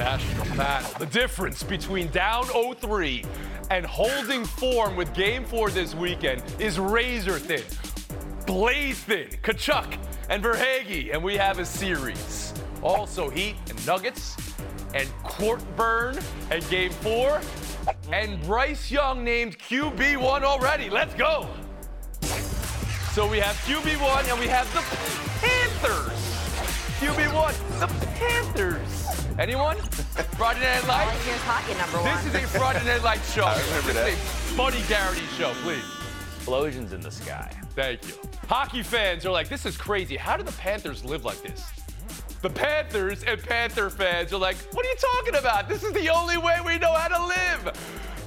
National Panel. The difference between down 0-3 and holding form with Game 4 this weekend is razor thin, blaze thin. Tkachuk and Verhaeghe, and we have a series. Also Heat and Nuggets and Court Burn and Game 4 and Bryce Young named QB1 already. Let's go. So we have QB1 and we have the Panthers. QB1, the Panthers. Anyone? Friday Night Lights? Here's hockey number one. This is a Friday Night Lights show. I remember this that. is a Buddy Garrity show, please. Explosions in the sky. Thank you. Hockey fans are like, this is crazy. How do the Panthers live like this? The Panthers and Panther fans are like, what are you talking about? This is the only way we know how to live.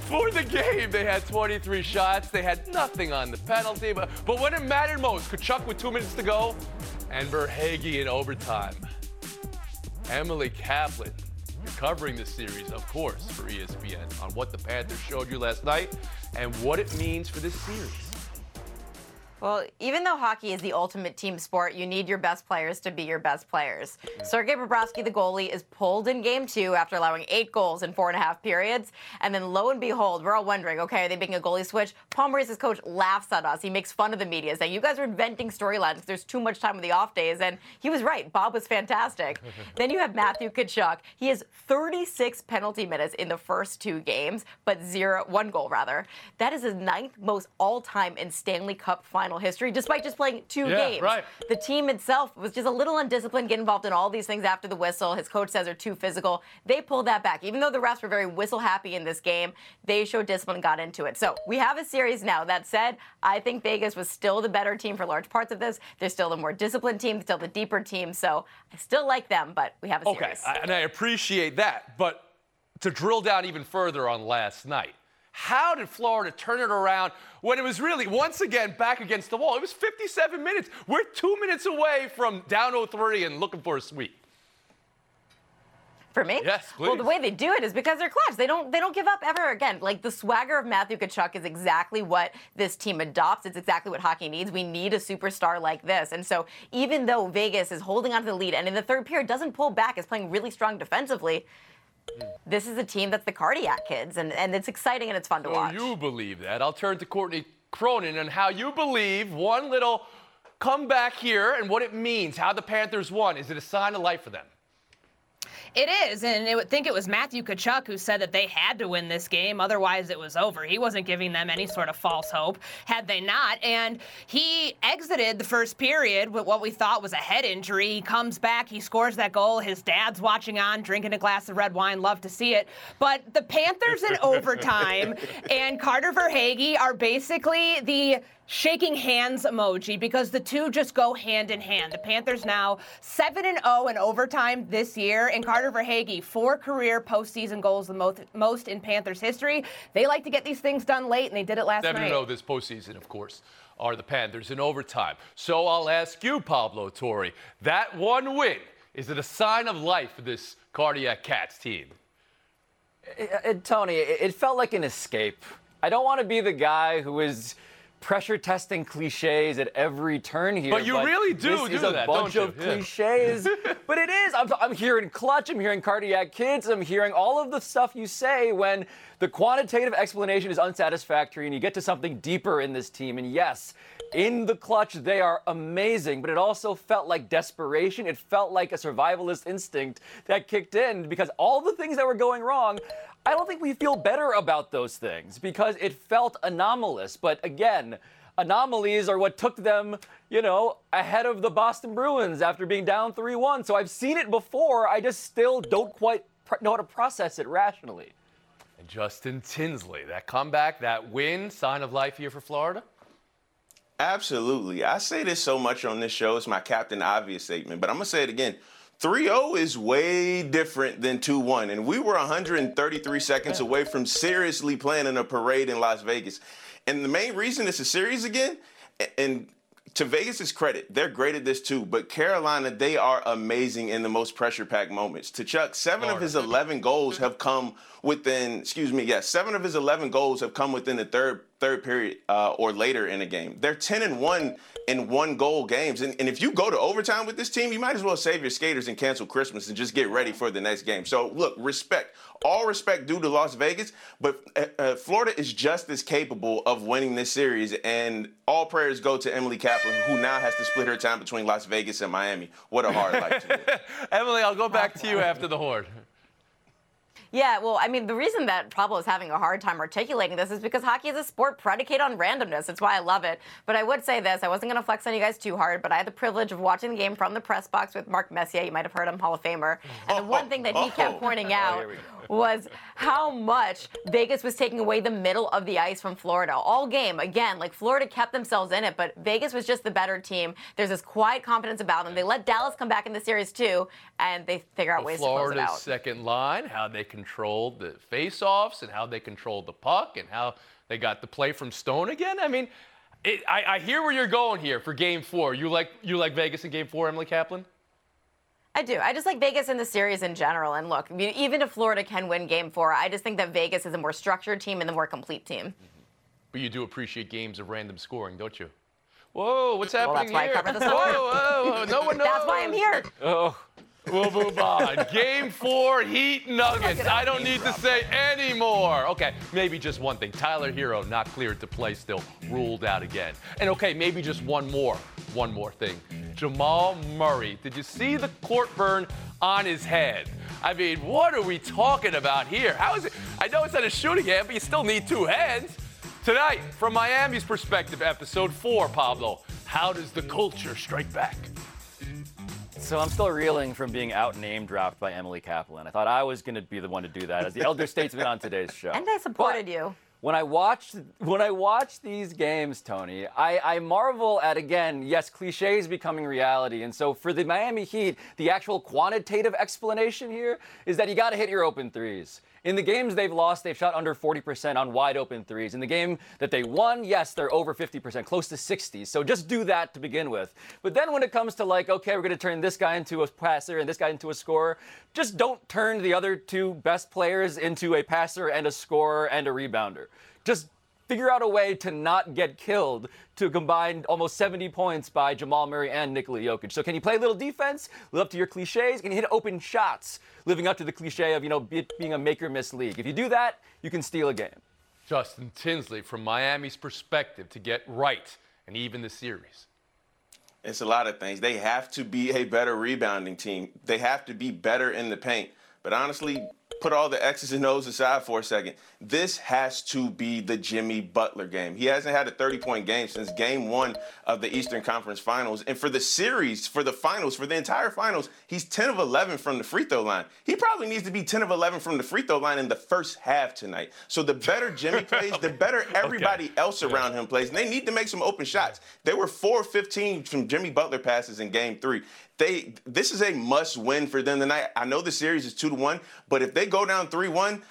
For the game, they had 23 shots. They had nothing on the penalty. But, but when it mattered most, Tkachuk with two minutes to go, and Verhaeghe in overtime. Emily Kaplan, you're covering this series, of course, for ESPN on what the Panthers showed you last night and what it means for this series. Well, even though hockey is the ultimate team sport, you need your best players to be your best players. Sergei Bobrovsky, the goalie, is pulled in game two after allowing eight goals in four and a half periods. And then lo and behold, we're all wondering, okay, are they making a goalie switch? Paul Maurice's coach laughs at us. He makes fun of the media, saying, you guys are inventing storylines because there's too much time with the off days. And he was right. Bob was fantastic. then you have Matthew Tkachuk. He has 36 penalty minutes in the first two games, but zero, one goal rather. That is his ninth most all-time in Stanley Cup final history, despite just playing two Yeah, games. right. The team itself was just a little undisciplined, get involved in all these things after the whistle. His coach says they're too physical. They pulled that back. Even though the refs were very whistle happy in this game, they showed discipline and got into it. So we have a series now. That said, I think Vegas was still the better team for large parts of this. They're still the more disciplined team, still the deeper team. So I still like them, but we have a Okay, series. I, and I appreciate that. But to drill down even further on last night, how did Florida turn it around when it was really, once again, back against the wall? It was 57 minutes. We're two minutes away from down 0-3 and looking for a sweep. For me? Yes, Well, the way they do it is because they're clutch. They don't they don't give up ever again. Like the swagger of Matthew Tkachuk is exactly what this team adopts. It's exactly what hockey needs. We need a superstar like this. And so even though Vegas is holding on to the lead and in the third period doesn't pull back, is playing really strong defensively, this is a team that's the cardiac kids, and, and it's exciting and it's fun to So watch. you believe that. I'll turn to Courtney Cronin and how you believe one little comeback here and what it means, how the Panthers won. Is it a sign of life for them? It is, and I would think it was Matthew Tkachuk who said that they had to win this game, otherwise it was over. He wasn't giving them any sort of false hope had they not, and he exited the first period with what we thought was a head injury. He comes back, he scores that goal. His dad's watching on, drinking a glass of red wine. Love to see it. But the Panthers in overtime and Carter Verhaeghe are basically the shaking hands emoji because the two just go hand in hand. The Panthers now 7 and 0 in overtime this year, and Carter Verhaeghe, four career postseason goals, the most, most in Panthers history. They like to get these things done late, and they did it last Seven night. to know this postseason, of course, are the Panthers in overtime. So I'll ask you, Pablo Torre, that one win, is it a sign of life for this cardiac cats team? It- it- Tony, it, it felt like an escape. I don't want to be the guy who is pressure testing cliches at every turn here. But you really do this do is a that, bunch of? Yeah. cliches. but it is. I'm, I'm hearing clutch. I'm hearing cardiac kids. I'm hearing all of the stuff you say when the quantitative explanation is unsatisfactory and you get to something deeper in this team. And yes, in the clutch, they are amazing, but it also felt like desperation. It felt like a survivalist instinct that kicked in because all the things that were going wrong, I don't think we feel better about those things because it felt anomalous. But again, anomalies are what took them, you know, ahead of the Boston Bruins after being down 3 1. So I've seen it before. I just still don't quite pr- know how to process it rationally. And Justin Tinsley, that comeback, that win, sign of life here for Florida? Absolutely. I say this so much on this show. It's my Captain Obvious statement, but I'm going to say it again. 3 0 is way different than 2 1. And we were 133 seconds away from seriously planning a parade in Las Vegas. And the main reason it's a series again, and to Vegas' credit, they're great at this too. But Carolina, they are amazing in the most pressure packed moments. Tkachuk, seven of his 11 goals have come within, excuse me, yes, seven of his 11 goals have come within the third third period uh, or later in a game. They're 10 and 1 in one goal games. And, and if you go to overtime with this team, you might as well save your skaters and cancel Christmas and just get ready for the next game. So, look, respect. All respect due to Las Vegas, but uh, uh, Florida is just as capable of winning this series. And all prayers go to Emily Kaplan, who now has to split her time between Las Vegas and Miami. What a hard life to live. Emily, I'll go back to you after the horde. Yeah, well, I mean, the reason that Pablo is having a hard time articulating this is because hockey is a sport predicated on randomness. It's why I love it. But I would say this I wasn't going to flex on you guys too hard, but I had the privilege of watching the game from the press box with Mark Messier. You might have heard him, Hall of Famer. And the one thing that he kept pointing out was how much Vegas was taking away the middle of the ice from Florida all game. Again, like Florida kept themselves in it, but Vegas was just the better team. There's this quiet confidence about them. They let Dallas come back in the series too, and they figure out ways Florida's to close it out. second line, how they controlled the faceoffs and how they controlled the puck and how they got the play from Stone again. I mean, it, I, I hear where you're going here for Game Four. You like you like Vegas in Game Four, Emily Kaplan? I do. I just like Vegas in the series in general. And look, I mean, even if Florida can win game four, I just think that Vegas is a more structured team and the more complete team. But you do appreciate games of random scoring, don't you? Whoa, what's happening Well, that's why I here? covered the whoa, whoa, whoa, no one knows. That's why I'm here. Oh, We'll move on. Game four, Heat Nuggets. I don't need to say any more. Okay, maybe just one thing. Tyler Herro not cleared to play still, ruled out again. And okay, maybe just one more. One more thing. Jamal Murray. Did you see the court burn on his head? I mean, what are we talking about here? How is it? I know it's not a shooting hand, but you still need two hands. Tonight, from Miami's perspective, episode four, Pablo. How does the culture strike back? So I'm still reeling from being out name dropped by Emily Kaplan. I thought I was going to be the one to do that as the elder statesman on today's show. And I supported But you. When I watch when I watch these games, Tony, I, I marvel at again, yes, cliches becoming reality. And so for the Miami Heat, the actual quantitative explanation here is that you got to hit your open threes. In the games they've lost, they've shot under 40% on wide open threes. In the game that they won, yes, they're over 50%, close to 60. So just do that to begin with. But then when it comes to like, okay, we're going to turn this guy into a passer and this guy into a scorer, just don't turn the other two best players into a passer and a scorer and a rebounder. Just figure out a way to not get killed to combine almost 70 points by Jamal Murray and Nikola Jokic. So can you play a little defense, live up to your cliches? Can you hit open shots, living up to the cliche of, you know, be, being a make or miss league? If you do that, you can steal a game. Justin Tinsley, from Miami's perspective, to get right and even the series. It's a lot of things. They have to be a better rebounding team. They have to be better in the paint. But honestly, put all the X's and O's aside for a second. This has to be the Jimmy Butler game. He hasn't had a 30 point game since game one of the Eastern Conference Finals. And for the series, for the finals, for the entire finals, he's 10 of 11 from the free throw line. He probably needs to be 10 of 11 from the free throw line in the first half tonight. So the better Jimmy plays, the better everybody else around him plays. And they need to make some open shots. They were 4 15 from Jimmy Butler passes in game three they this is a must win for them tonight. I know the series is two to one, but if they go down three one,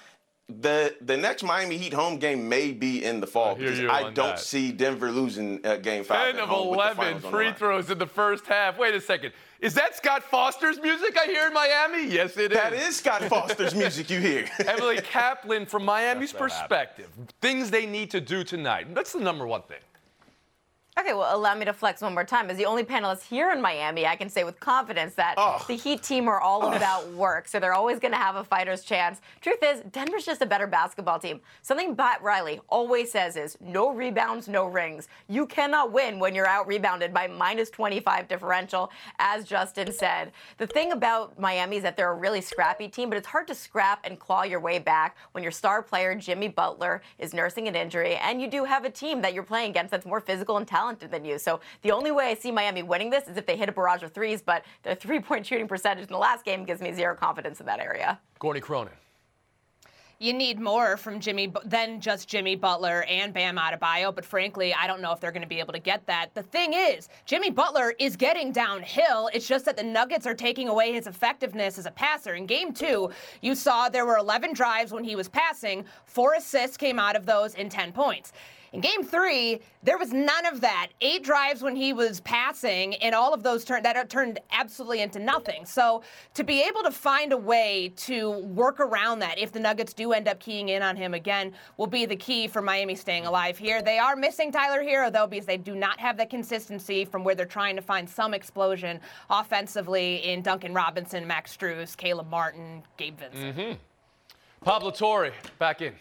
the the next Miami Heat home game may be in the fall hear because you I don't that. see Denver losing uh, game five. 10 of home with the 11 finals on the free throws in the first half. Wait a second. Is that Scott Foster's music I hear in Miami? Yes, it is. That is Scott Foster's music you hear. Emily Kaplan, from Miami's so happy. perspective, things they need to do tonight. That's the number one thing. Okay, well, allow me to flex one more time. As the only panelist here in Miami, I can say with confidence that Oh. the Heat team are all about work, so they're always going to have a fighter's chance. Truth is, Denver's just a better basketball team. Something Pat Riley always says is no rebounds, no rings. You cannot win when you're out rebounded by minus 25 differential, as Justin said. The thing about Miami is that they're a really scrappy team, but it's hard to scrap and claw your way back when your star player, Jimmy Butler, is nursing an injury, and you do have a team that you're playing against that's more physical and talented than you. So the only way I see Miami winning this is if they hit a barrage of threes, but their three point shooting percentage in the last game gives me zero confidence in that area. Gordy Cronin. You need more from Jimmy than just Jimmy Butler and Bam Adebayo, but frankly, I don't know if they're going to be able to get that. The thing is, Jimmy Butler is getting downhill. It's just that the Nuggets are taking away his effectiveness as a passer. In game two, you saw there were 11 drives when he was passing, four assists came out of those in 10 points. In game three, there was none of that. Eight drives when he was passing, and all of those turned that turned absolutely into nothing. So to be able to find a way to work around that, if the Nuggets do end up keying in on him again, will be the key for Miami staying alive here. They are missing Tyler Herro though, because they do not have the consistency from where they're trying to find some explosion offensively in Duncan Robinson, Max Strus, Caleb Martin, Gabe Vincent. Mm-hmm. Pablo Torre, back in.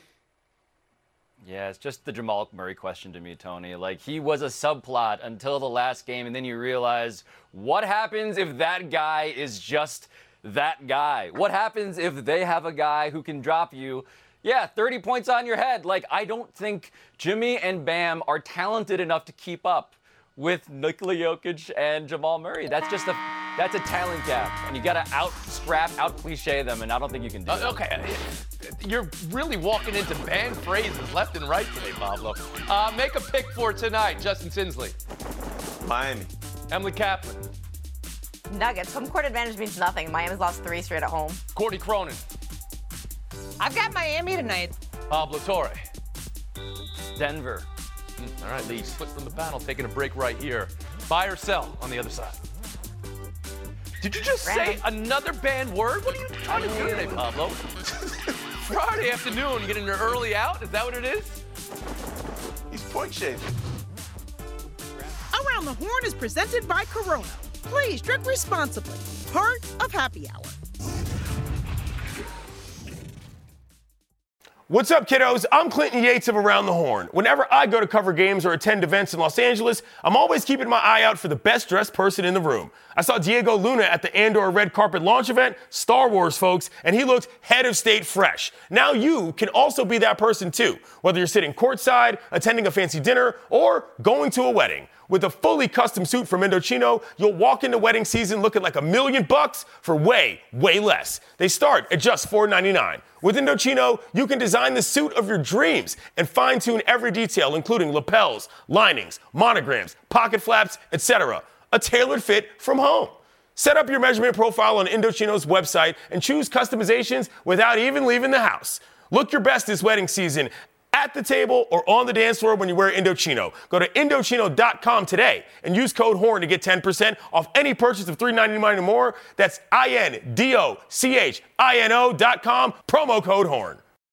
Yeah, it's just the Jamal Murray question to me, Tony. Like, he was a subplot until the last game, and then you realize what happens if that guy is just that guy? What happens if they have a guy who can drop you, yeah, 30 points on your head? Like, I don't think Jimmy and Bam are talented enough to keep up with Nikola Jokic and Jamal Murray. That's just a that's a talent gap, and you got to out scrap, out cliche them, and I don't think you can do Uh, that. okay, you're really walking into banned phrases left and right today, Pablo. Uh, make a pick for tonight, Justin Tinsley, Miami. Emily Kaplan, Nuggets. Home court advantage means nothing. Miami's lost three straight at home. Courtney Cronin, I've got Miami tonight. Pablo Torre. Denver. Mm, all right, Lee, split from the panel, taking a break right here. Buy or sell on the other side. Did you just say another banned word? What are you trying to do today, Pablo? Friday afternoon, you getting an early out? Is that what it is? He's point shaving. Around the Horn is presented by Corona. Please drink responsibly. Part of Happy Hour. What's up, kiddos? I'm Clinton Yates of Around the Horn. Whenever I go to cover games or attend events in Los Angeles, I'm always keeping my eye out for the best dressed person in the room. I saw Diego Luna at the Andor Red Carpet launch event, Star Wars, folks, and he looked head of state fresh. Now you can also be that person too, whether you're sitting courtside, attending a fancy dinner, or going to a wedding. With a fully custom suit from Indochino, you'll walk into wedding season looking like a million bucks for way, way less. They start at just $4.99. With Indochino, you can design the suit of your dreams and fine tune every detail, including lapels, linings, monograms, pocket flaps, etc. A tailored fit from home. Set up your measurement profile on Indochino's website and choose customizations without even leaving the house. Look your best this wedding season at the table or on the dance floor when you wear Indochino. Go to Indochino.com today and use code HORN to get 10% off any purchase of $3.99 or more. That's I-N-D-O-C-H-I-N-O.com, promo code HORN.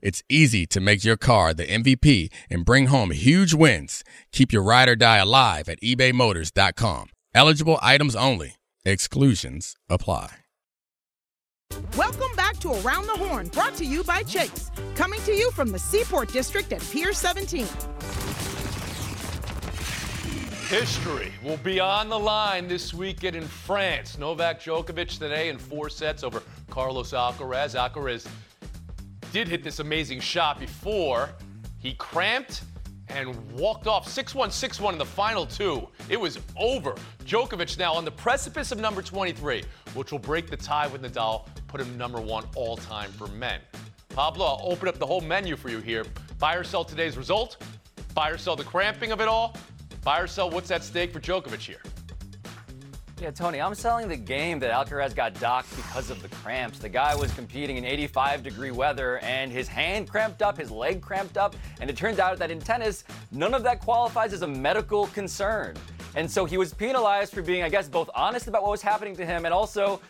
it's easy to make your car the MVP and bring home huge wins. Keep your ride or die alive at ebaymotors.com. Eligible items only. Exclusions apply. Welcome back to Around the Horn, brought to you by Chase. Coming to you from the Seaport District at Pier 17. History will be on the line this weekend in France. Novak Djokovic today in four sets over Carlos Alcaraz. Alcaraz did hit this amazing shot before. He cramped and walked off 6-1, 6-1 in the final two. It was over. Djokovic now on the precipice of number 23, which will break the tie with Nadal, put him number one all time for men. Pablo, I'll open up the whole menu for you here. Buy or sell today's result. Buy or sell the cramping of it all. Buy or sell what's at stake for Djokovic here. Yeah, Tony, I'm selling the game that Alcaraz got docked because of the cramps. The guy was competing in 85 degree weather and his hand cramped up, his leg cramped up, and it turns out that in tennis, none of that qualifies as a medical concern. And so he was penalized for being, I guess, both honest about what was happening to him and also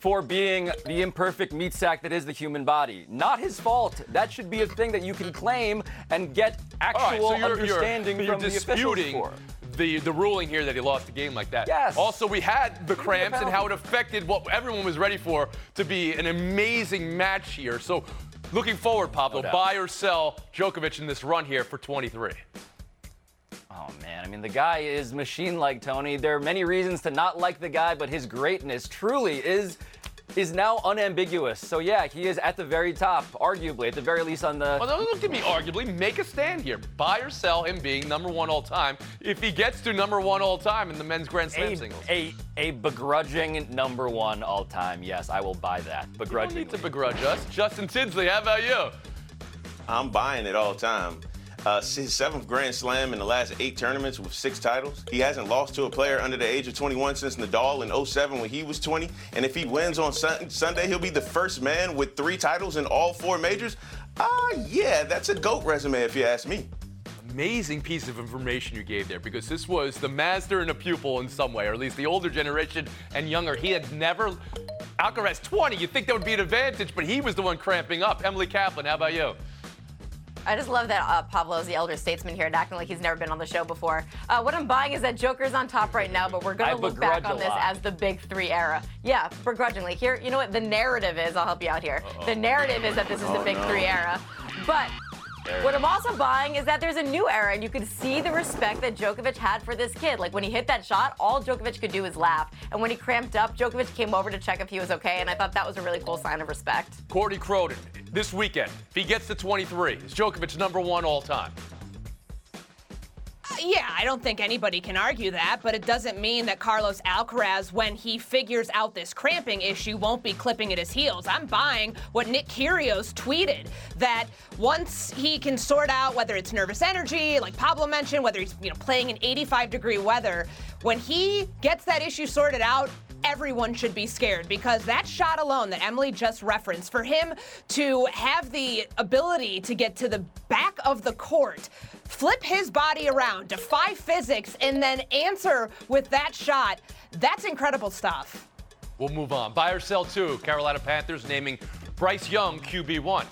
for being the imperfect meat sack that is the human body. Not his fault. That should be a thing that you can claim and get actual right, so you're, understanding you're, you're from the officials for. The, the ruling here that he lost the game like that. Yes. Also, we had the the cramps and how it affected what everyone was ready for to be an amazing match here. So, looking forward, Pablo, No buy or sell Djokovic in this run here for 23. Oh man, I mean the guy is machine-like Tony. There are many reasons to not like the guy, but his greatness truly is is now unambiguous. So yeah, he is at the very top, arguably, at the very least on the. Well, don't give me arguably. Make a stand here. Buy or sell him being number one all time if he gets to number one all time in the men's Grand Slam a, singles. a, a begrudging number one all time. Yes, I will buy that. you don't need to begrudge us. Justin Tinsley, how about you? I'm buying it all time. Uh, his seventh Grand Slam in the last eight tournaments with six titles. He hasn't lost to a player under the age of 21 since Nadal in 07 when he was 20. And if he wins on sun- Sunday, he'll be the first man with three titles in all four majors. Ah, yeah, that's a GOAT resume if you ask me. Amazing piece of information you gave there because this was the master and a pupil in some way, or at least the older generation and younger. He had never. Alcaraz 20, you'd think that would be an advantage, but he was the one cramping up. Emily Kaplan, how about you? I just love that uh, Pablo's the elder statesman here and acting like he's never been on the show before. Uh, what I'm buying is that Joker's on top right now, but we're going to look back on this lot. as the big three era. Yeah, begrudgingly. Here, you know what? The narrative is, I'll help you out here. The narrative is that this is the big three era. But what I'm also buying is that there's a new era, and you can see the respect that Djokovic had for this kid. Like when he hit that shot, all Djokovic could do was laugh. And when he cramped up, Djokovic came over to check if he was okay, and I thought that was a really cool sign of respect. Courtney Cronin, this weekend, if he gets to 23, is Djokovic number one all time? Yeah, I don't think anybody can argue that, but it doesn't mean that Carlos Alcaraz, when he figures out this cramping issue, won't be clipping at his heels. I'm buying what Nick Kyrgios tweeted that once he can sort out whether it's nervous energy, like Pablo mentioned, whether he's you know playing in 85 degree weather, when he gets that issue sorted out, everyone should be scared because that shot alone that Emily just referenced, for him to have the ability to get to the back of the court, flip his body around, defy physics, and then answer with that shot, that's incredible stuff. We'll move on. Buy or sell two. Carolina Panthers naming Bryce Young QB1.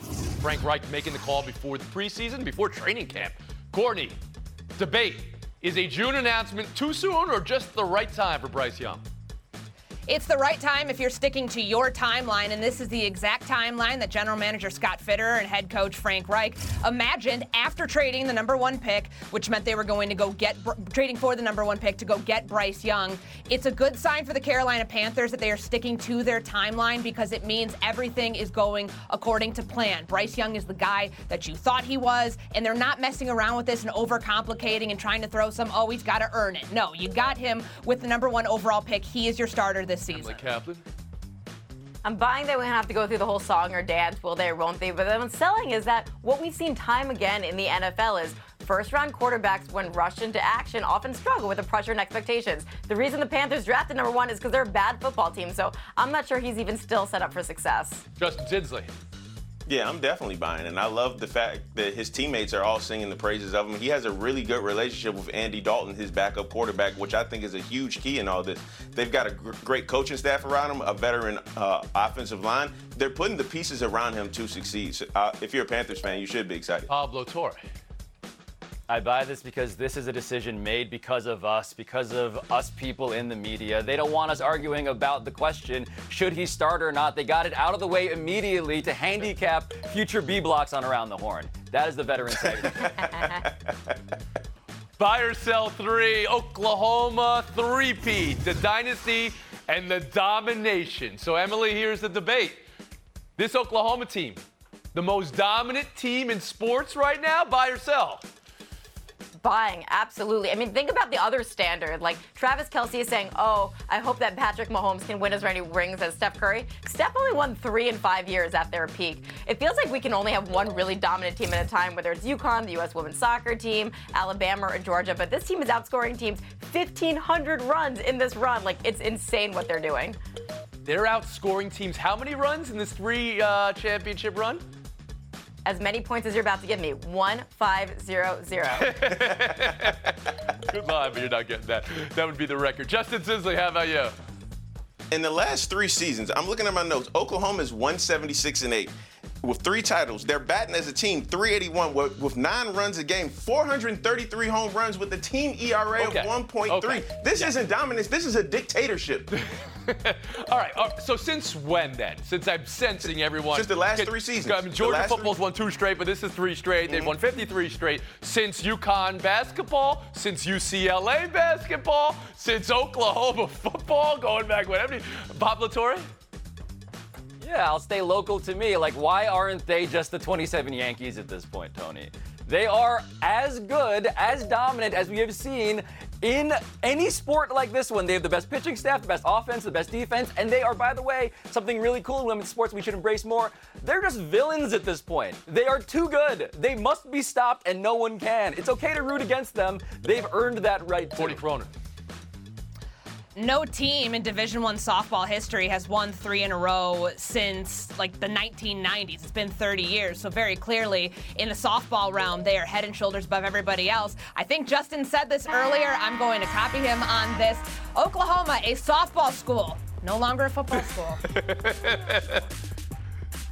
Frank Reich making the call before the preseason, before training camp. Courtney, debate. Is a June announcement too soon or just the right time for Bryce Young? It's the right time if you're sticking to your timeline, and this is the exact timeline that general manager Scott Fitterer and head coach Frank Reich imagined after trading the number one pick, which meant they were going to go get trading for the number one pick to go get Bryce Young. It's a good sign for the Carolina Panthers that they are sticking to their timeline because it means everything is going according to plan. Bryce Young is the guy that you thought he was, and they're not messing around with this and overcomplicating and trying to throw some, oh, he's got to earn it. No, you got him with the number one overall pick. He is your starter this season. Emily Kaplan? I'm buying that we don't have to go through the whole song or dance, will they or won't they? But what I'm selling is that what we've seen time again in the NFL is first round quarterbacks, when rushed into action, often struggle with the pressure and expectations. The reason the Panthers drafted number one is because they're a bad football team. So I'm not sure he's even still set up for success. Justin Tinsley. Yeah, I'm definitely buying, and I love the fact that his teammates are all singing the praises of him. He has a really good relationship with Andy Dalton, his backup quarterback, which I think is a huge key in all this. They've got a gr- great coaching staff around him, a veteran uh, offensive line. They're putting the pieces around him to succeed. So, uh, if you're a Panthers fan, you should be excited. Pablo Torre. I buy this because this is a decision made because of us, because of us people in the media. They don't want us arguing about the question, should he start or not? They got it out of the way immediately to handicap future B blocks on Around the Horn. That is the veteran segment. Buy or sell three. Oklahoma three-peat. The dynasty and the domination. So, Emily, here's the debate. This Oklahoma team, the most dominant team in sports right now, buy or sell? Buying, absolutely. I mean, think about the other standard. Like Travis Kelce is saying, "Oh, I hope that Patrick Mahomes can win as many rings as Steph Curry." Steph only won three in five years at their peak. It feels like we can only have one really dominant team at a time, whether it's UConn, the U.S. women's soccer team, Alabama, or Georgia. But this team is outscoring teams 1,500 runs in this run. Like it's insane what they're doing. They're outscoring teams. How many runs in this three uh, championship run? As many points as you're about to give me, one five zero zero. Good line, but you're not getting that. That would be the record. Justin Tinsley, how about you? In the last three seasons, I'm looking at my notes. Oklahoma is 176 and 8. With three titles. They're batting as a team 381 with, with nine runs a game, 433 home runs with a team ERA Okay. of 1.3. Okay. This isn't dominance. This is a dictatorship. All right. uh, so since when then? Since I'm sensing everyone. Since the last three seasons. I mean, Georgia football's three- won two straight, but this is three straight. They've won 53 straight. Since UConn basketball, since UCLA basketball, since Oklahoma football, going back whatever. Pablo Torre? Yeah, I'll stay local to me. Like, why aren't they just the 27 Yankees at this point, Tony? They are as good, as dominant as we have seen in any sport like this one. They have the best pitching staff, the best offense, the best defense, and they are, by the way, something really cool in women's sports we should embrace more. They're just villains at this point. They are too good. They must be stopped, and no one can. It's okay to root against them. They've earned that right. 40 Cronin. No team in Division One softball history has won three in a row since like the 1990s. It's been 30 years, so very clearly in the softball realm, they are head and shoulders above everybody else. I think Justin said this earlier. I'm going to copy him on this. Oklahoma, a softball school, no longer a football school.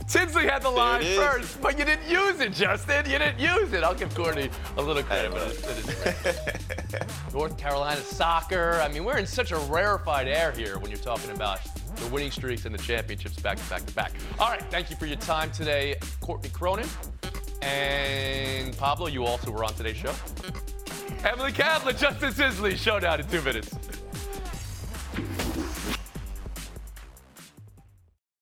Tinsley had the line first, but you didn't use it, Justin. You didn't use it. I'll give Courtney a little credit. but it is right. North Carolina soccer. I mean, we're in such a rarefied air here when you're talking about the winning streaks and the championships back to back to back. All right, thank you for your time today, Courtney Cronin. And Pablo, you also were on today's show. Emily Kaplan, Justin Tinsley, showdown in two minutes.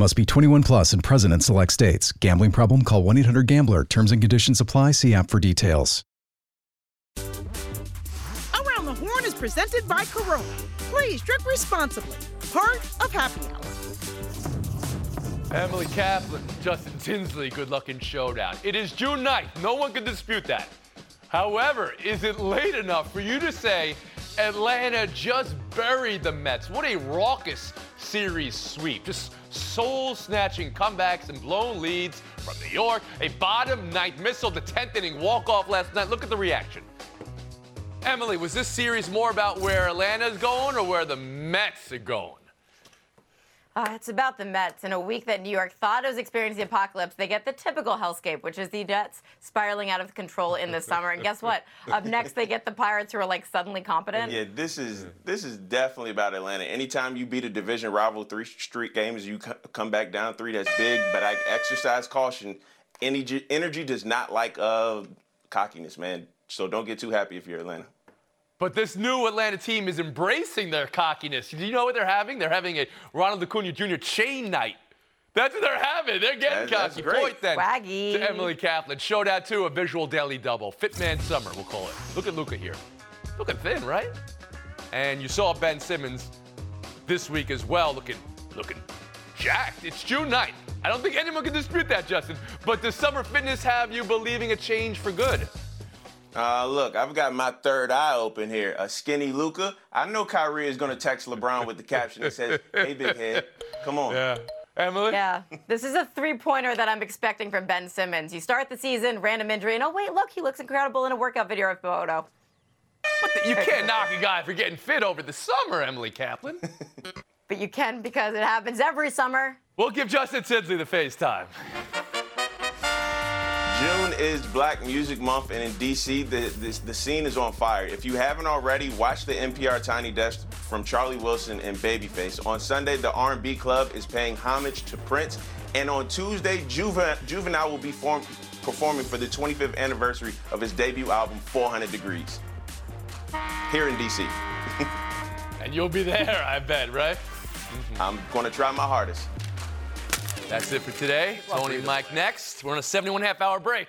Must be 21 plus and present in select states. Gambling problem? Call 1 800 Gambler. Terms and conditions apply. See app for details. Around the Horn is presented by Corona. Please drink responsibly. Part of Happy Hour. Emily Kaplan, Justin Tinsley, good luck in showdown. It is June 9th. No one can dispute that. However, is it late enough for you to say Atlanta just buried the Mets? What a raucous series sweep. Just soul snatching comebacks and blown leads from New York. A bottom ninth missile, the 10th inning walk off last night. Look at the reaction. Emily, was this series more about where Atlanta's going or where the Mets are going? Uh, it's about the Mets. In a week that New York thought it was experiencing the apocalypse, they get the typical hellscape, which is the Jets spiraling out of control in the summer. And guess what? Up next, they get the Pirates, who are like suddenly competent. Yeah, this is this is definitely about Atlanta. Anytime you beat a division rival three straight games, you co- come back down three. That's big, but I exercise caution. Energy, energy does not like uh, cockiness, man. So don't get too happy if you're Atlanta. But this new Atlanta team is embracing their cockiness. Do you know what they're having? They're having a Ronald Acuna Jr. chain night. That's what they're having. They're getting That- cocky. Point then Swaggy. to Emily Kaplan. Showdown two, a visual daily double. Fitman Summer, we'll call it. Look at Luka here. Looking thin, right? And you saw Ben Simmons this week as well, looking looking jacked. It's June 9th. I don't think anyone can dispute that, Justin. But does summer fitness have you believing a change for good? Uh, look, I've got my third eye open here. A skinny Luka. I know Kyrie is going to text LeBron with the caption that says, "Hey, big head, come on." Emily? Yeah, this is a three-pointer that I'm expecting from Ben Simmons. You start the season, random injury, and oh wait, look, he looks incredible in a workout video or photo. You can't knock a guy for getting fit over the summer, Emily Kaplan. But you can because it happens every summer. We'll give Justin Tinsley the FaceTime. June is Black Music Month, and in DC, the, the, the scene is on fire. If you haven't already, watch the NPR Tiny Desk from Charlie Wilson and Babyface. On Sunday, the R&B Club is paying homage to Prince, and on Tuesday, Juven- Juvenile will be form- performing for the 25th anniversary of his debut album, 400 Degreez, here in DC. And you'll be there, I bet, right? I'm gonna try my hardest. That's it for today. Tony and Mike next. We're on a 71 half hour break.